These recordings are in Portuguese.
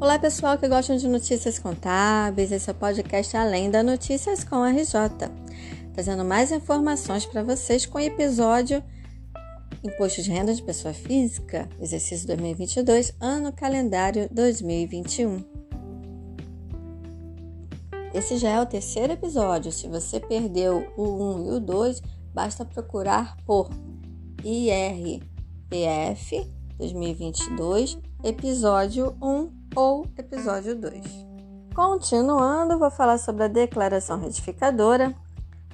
Olá, pessoal que gostam de notícias contábeis. Esse é o podcast Além da Notícias com a RJ, trazendo mais informações para vocês com o episódio Imposto de Renda de Pessoa Física, exercício 2022, ano calendário 2021. Esse já é o terceiro episódio. Se você perdeu o 1 e o 2, basta procurar por IRPF 2022, episódio 1 ou episódio 2. Continuando, vou falar sobre a declaração retificadora.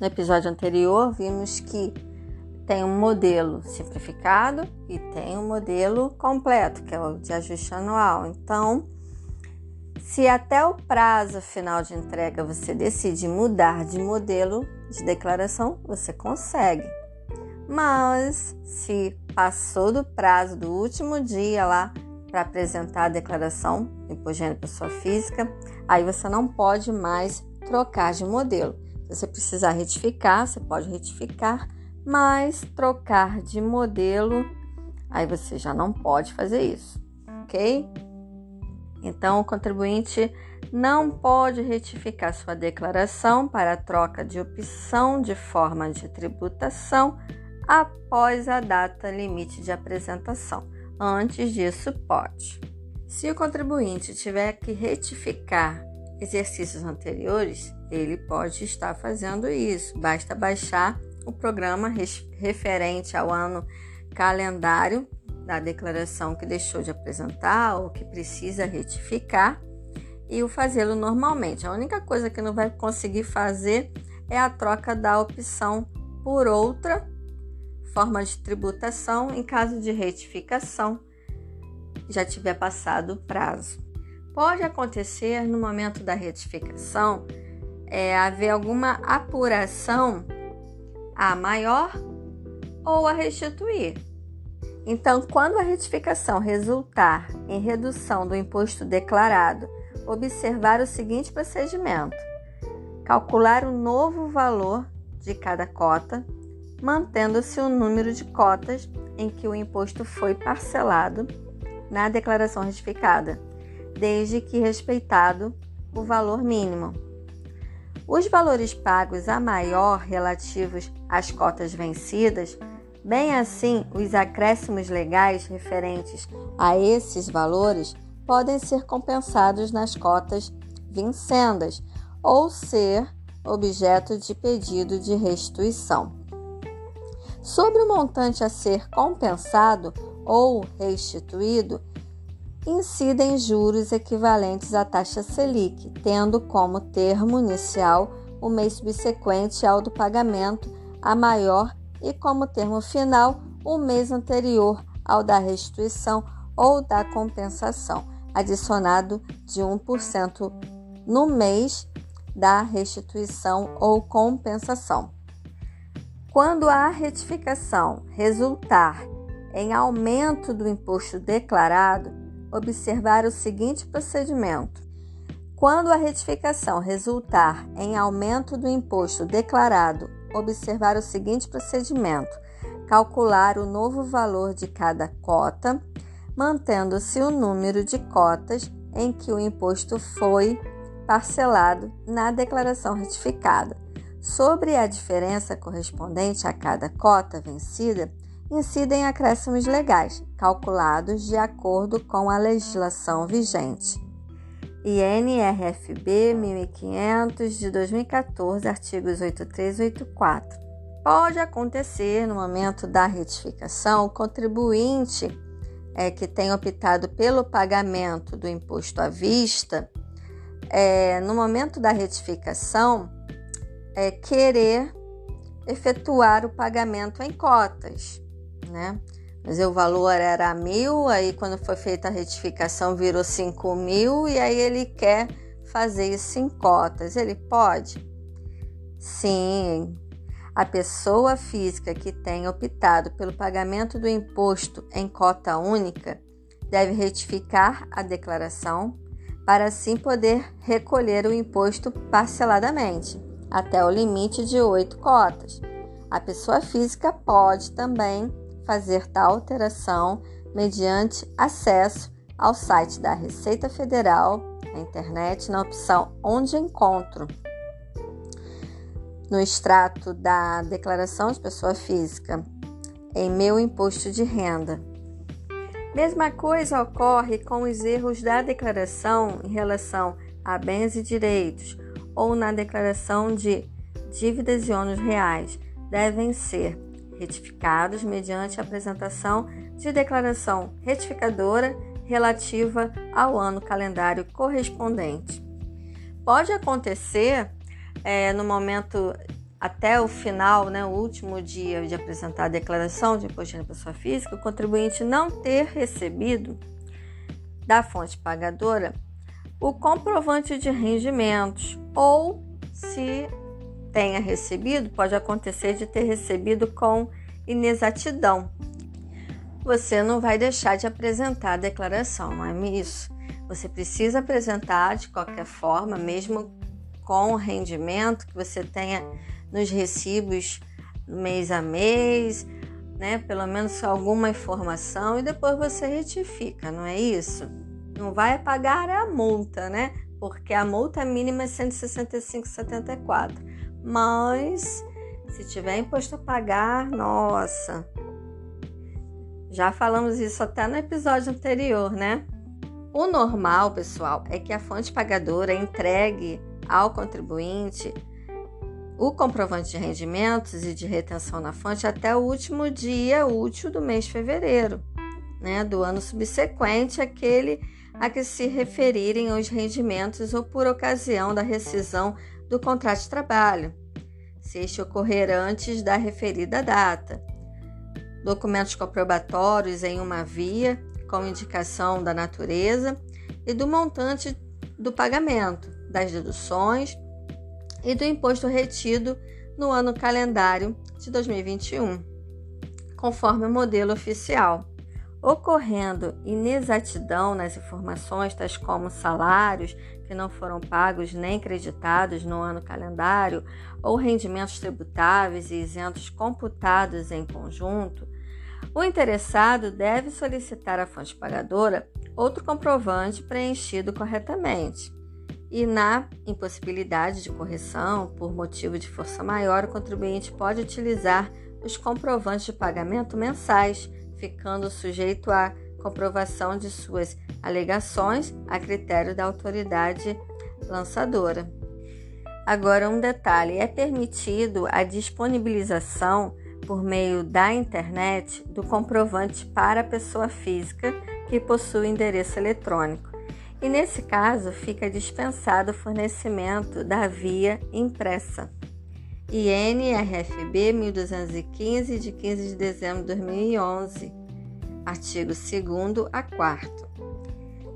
No episódio anterior, vimos que tem um modelo simplificado e tem um modelo completo, que é o de ajuste anual. Então, se até o prazo final de entrega você decide mudar de modelo de declaração, você consegue. Mas se passou do prazo do último dia lá para apresentar a declaração de pessoa física, aí você não pode mais trocar de modelo. Se você precisar retificar, você pode retificar, mas trocar de modelo, aí você já não pode fazer isso, ok? Então, o contribuinte não pode retificar sua declaração para troca de opção de forma de tributação após a data limite de apresentação. Antes disso, pode. Se o contribuinte tiver que retificar exercícios anteriores, ele pode estar fazendo isso. Basta baixar o programa referente ao ano calendário da declaração que deixou de apresentar ou que precisa retificar e o fazê-lo normalmente. A única coisa que não vai conseguir fazer é a troca da opção por outra forma de tributação em caso de retificação já tiver passado o prazo. Pode acontecer no momento da retificação é, haver alguma apuração a maior ou a restituir. Então, quando a retificação resultar em redução do imposto declarado, observar o seguinte procedimento: calcular o novo valor de cada cota mantendo-se o número de cotas em que o imposto foi parcelado na declaração retificada, desde que respeitado o valor mínimo. Os valores pagos a maior relativos às cotas vencidas, bem assim os acréscimos legais referentes a esses valores, podem ser compensados nas cotas vincendas ou ser objeto de pedido de restituição. Sobre o montante a ser compensado ou restituído, incidem juros equivalentes à taxa Selic, tendo como termo inicial o mês subsequente ao do pagamento a maior e como termo final o mês anterior ao da restituição ou da compensação, adicionado de 1% no mês da restituição ou compensação. Quando a retificação resultar em aumento do imposto declarado, observar o seguinte procedimento. Quando a retificação resultar em aumento do imposto declarado, observar o seguinte procedimento: calcular o novo valor de cada cota, mantendo-se o número de cotas em que o imposto foi parcelado na declaração retificada. Sobre a diferença correspondente a cada cota vencida, incidem acréscimos legais, calculados de acordo com a legislação vigente. INRFB 1500 de 2014, artigos 83 e 84. Pode acontecer no momento da retificação o contribuinte é, que tem optado pelo pagamento do imposto à vista, é, no momento da retificação, é, querer efetuar o pagamento em cotas, né? Mas o valor era mil, aí quando foi feita a retificação virou cinco mil e aí ele quer fazer isso em cotas. Ele pode? Sim. A pessoa física que tem optado pelo pagamento do imposto em cota única deve retificar a declaração para assim poder recolher o imposto parceladamente até o limite de oito cotas. A pessoa física pode também fazer tal alteração mediante acesso ao site da Receita Federal, na internet, na opção Onde Encontro. No extrato da Declaração de Pessoa Física, em Meu Imposto de Renda. Mesma coisa ocorre com os erros da declaração em relação a bens e direitos ou na declaração de dívidas e ônus reais. Devem ser retificados mediante a apresentação de declaração retificadora relativa ao ano calendário correspondente. Pode acontecer é, no momento até o final, né, o último dia de apresentar a declaração de imposto de pessoa física, o contribuinte não ter recebido da fonte pagadora o comprovante de rendimentos ou se tenha recebido, pode acontecer de ter recebido com inexatidão. Você não vai deixar de apresentar a declaração, não é isso? Você precisa apresentar de qualquer forma, mesmo com o rendimento que você tenha nos recibos mês a mês, né? Pelo menos alguma informação e depois você retifica, não é isso? Não vai pagar a multa, né? Porque a multa mínima é 165,74. Mas se tiver imposto a pagar, nossa. Já falamos isso até no episódio anterior, né? O normal, pessoal, é que a fonte pagadora entregue ao contribuinte o comprovante de rendimentos e de retenção na fonte até o último dia útil do mês de fevereiro, né, do ano subsequente àquele a que se referirem os rendimentos ou por ocasião da rescisão do contrato de trabalho, se este ocorrer antes da referida data. Documentos comprobatórios em uma via, com indicação da natureza e do montante do pagamento, das deduções e do imposto retido no ano calendário de 2021, conforme o modelo oficial. Ocorrendo inexatidão nas informações, tais como salários que não foram pagos nem creditados no ano calendário, ou rendimentos tributáveis e isentos computados em conjunto, o interessado deve solicitar à fonte pagadora outro comprovante preenchido corretamente e na impossibilidade de correção por motivo de força maior, o contribuinte pode utilizar os comprovantes de pagamento mensais, ficando sujeito à comprovação de suas alegações a critério da autoridade lançadora. Agora, um detalhe: é permitido a disponibilização por meio da internet do comprovante para a pessoa física que possui endereço eletrônico e nesse caso fica dispensado o fornecimento da via impressa. INRFB 1215 de 15 de dezembro de 2011, artigo 2 a 4.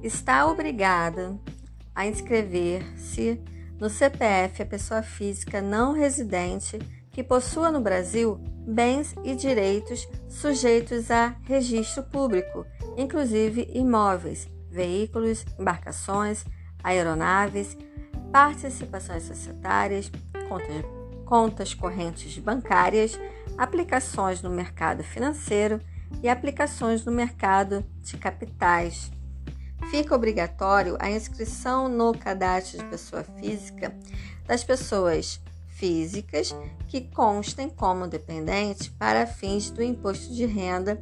Está obrigada a inscrever-se no CPF a pessoa física não residente que possua no Brasil bens e direitos sujeitos a registro público, inclusive imóveis, veículos, embarcações, aeronaves, participações societárias, contas, contas correntes bancárias, aplicações no mercado financeiro e aplicações no mercado de capitais. Fica obrigatório a inscrição no cadastro de pessoa física das pessoas físicas que constem como dependente para fins do imposto de renda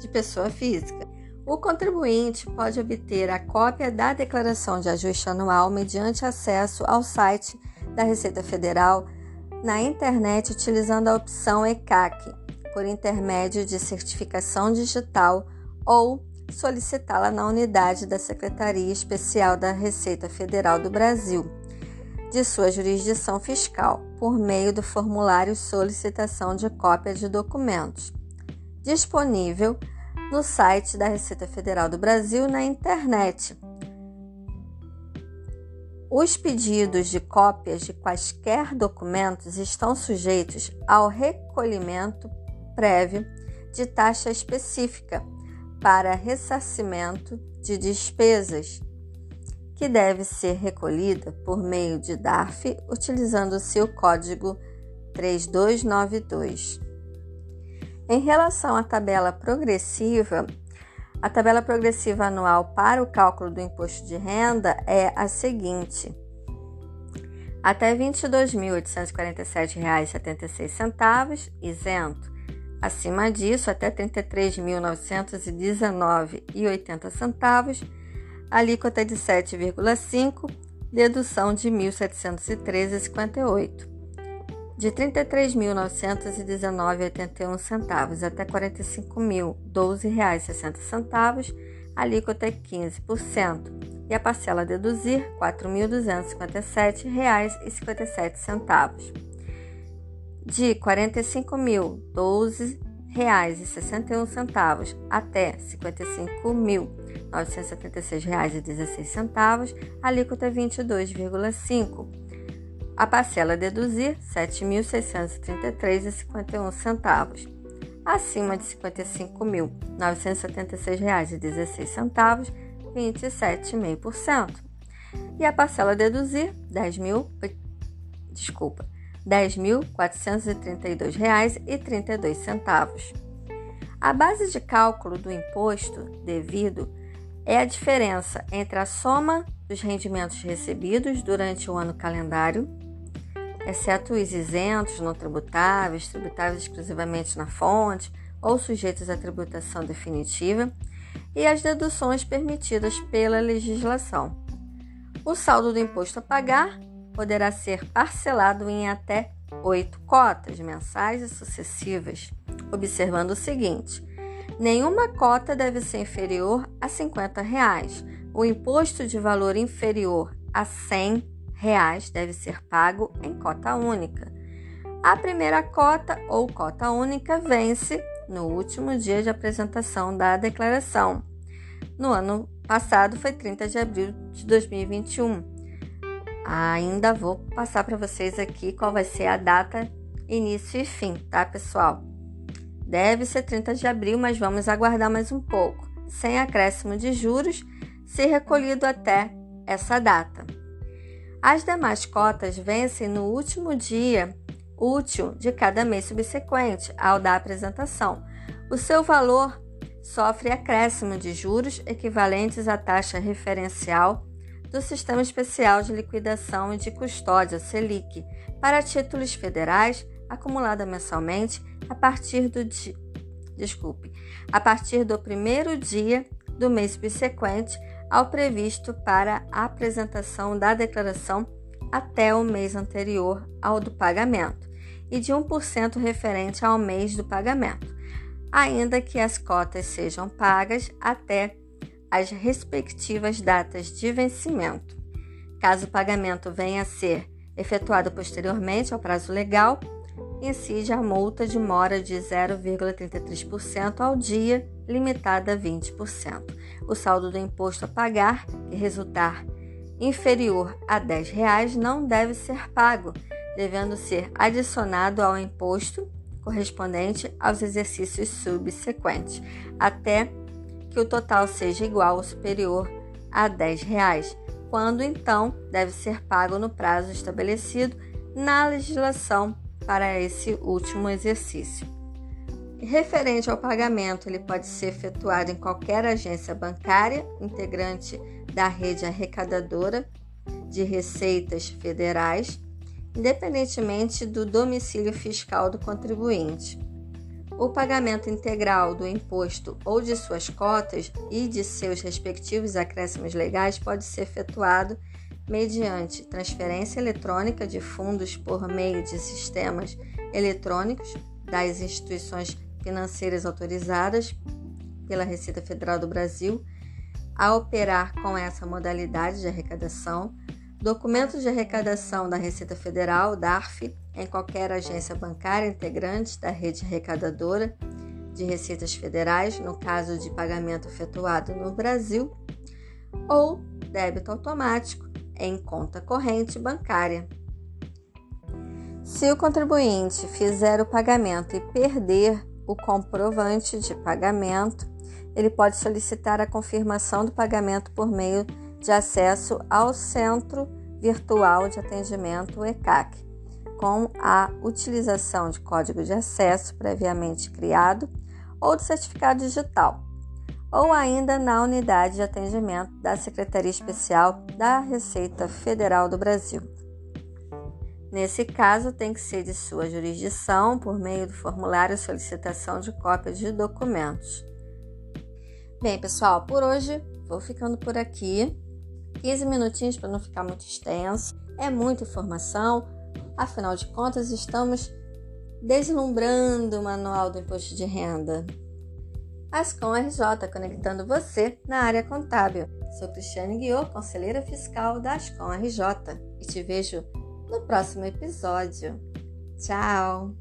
de pessoa física. O contribuinte pode obter a cópia da declaração de ajuste anual mediante acesso ao site da Receita Federal na internet utilizando a opção ECAC, por intermédio de certificação digital ou solicitá-la na unidade da Secretaria Especial da Receita Federal do Brasil, de sua jurisdição fiscal, por meio do formulário solicitação de cópia de documentos. Disponível no site da Receita Federal do Brasil na internet. Os pedidos de cópias de quaisquer documentos estão sujeitos ao recolhimento prévio de taxa específica para ressarcimento de despesas, que deve ser recolhida por meio de DARF utilizando o código 3292. Em relação à tabela progressiva, A tabela progressiva anual para o cálculo do imposto de renda é a seguinte: até R$ 22.847,76, isento. Acima disso, até R$ 33.919,80, alíquota de 7,5, dedução de R$ 1.713,58 de R$ 33.919,81 até R$ 45.012,60, alíquota é 15%, e a parcela a deduzir R$ 4.257,57. De R$ 45.012,61 até R$ 55.976,16, alíquota é 22,5%. A parcela a deduzir R$ 7.633,51. Acima de R$ 55.976,16, 27,5%. E a parcela a deduzir R$ mil, desculpa, R$ 10.432,32. A base de cálculo do imposto devido é a diferença entre a soma dos rendimentos recebidos durante o ano calendário exceto os isentos não tributáveis, tributáveis exclusivamente na fonte ou sujeitos à tributação definitiva, e as deduções permitidas pela legislação. O saldo do imposto a pagar poderá ser parcelado em até oito cotas mensais e sucessivas, observando o seguinte: nenhuma cota deve ser inferior a 50 reais. O imposto de valor inferior a R$ 100 reais deve ser pago em cota única. A primeira cota ou cota única vence no último dia de apresentação da declaração. No ano passado foi 30 de abril de 2021. Ainda vou passar para vocês aqui qual vai ser a data início e fim, tá, pessoal? Deve ser 30 de abril, mas vamos aguardar mais um pouco, sem acréscimo de juros, ser recolhido até essa data. As demais cotas vencem no último dia útil de cada mês subsequente ao da apresentação. O seu valor sofre acréscimo de juros equivalentes à taxa referencial do Sistema Especial de Liquidação e de Custódia, SELIC, para títulos federais, acumulada mensalmente a partir do desculpe, a partir do primeiro dia do mês subsequente ao previsto para a apresentação da declaração até o mês anterior ao do pagamento e de 1% referente ao mês do pagamento, ainda que as cotas sejam pagas até as respectivas datas de vencimento. Caso o pagamento venha a ser efetuado posteriormente ao prazo legal, incide a multa de mora de 0,33% ao dia, limitada a 20%. O saldo do imposto a pagar, que resultar inferior a 10 reais, não deve ser pago, devendo ser adicionado ao imposto correspondente aos exercícios subsequentes, até que o total seja igual ou superior a 10 reais, quando então deve ser pago no prazo estabelecido na legislação para esse último exercício. Referente ao pagamento, ele pode ser efetuado em qualquer agência bancária, integrante da rede arrecadadora de receitas federais, independentemente do domicílio fiscal do contribuinte. O pagamento integral do imposto ou de suas cotas e de seus respectivos acréscimos legais pode ser efetuado mediante transferência eletrônica de fundos por meio de sistemas eletrônicos das instituições financeiras autorizadas pela Receita Federal do Brasil a operar com essa modalidade de arrecadação, documentos de arrecadação da Receita Federal, DARF, em qualquer agência bancária integrante da rede arrecadadora de receitas federais, no caso de pagamento efetuado no Brasil, ou débito automático em conta corrente bancária. Se o contribuinte fizer o pagamento e perder o comprovante de pagamento, ele pode solicitar a confirmação do pagamento por meio de acesso ao Centro Virtual de Atendimento ECAC, com a utilização de código de acesso previamente criado ou de certificado digital. ou ainda na unidade de atendimento da Secretaria Especial da Receita Federal do Brasil. Nesse caso, tem que ser de sua jurisdição por meio do formulário solicitação de cópia de documentos. Bem, pessoal, por hoje vou ficando por aqui. 15 minutinhos para não ficar muito extenso. É muita informação, afinal de contas, estamos deslumbrando o manual do imposto de renda. Ascom RJ, conectando você na área contábil. Sou Cristiane Guiot, conselheira fiscal da Ascom RJ e te vejo no próximo episódio. Tchau!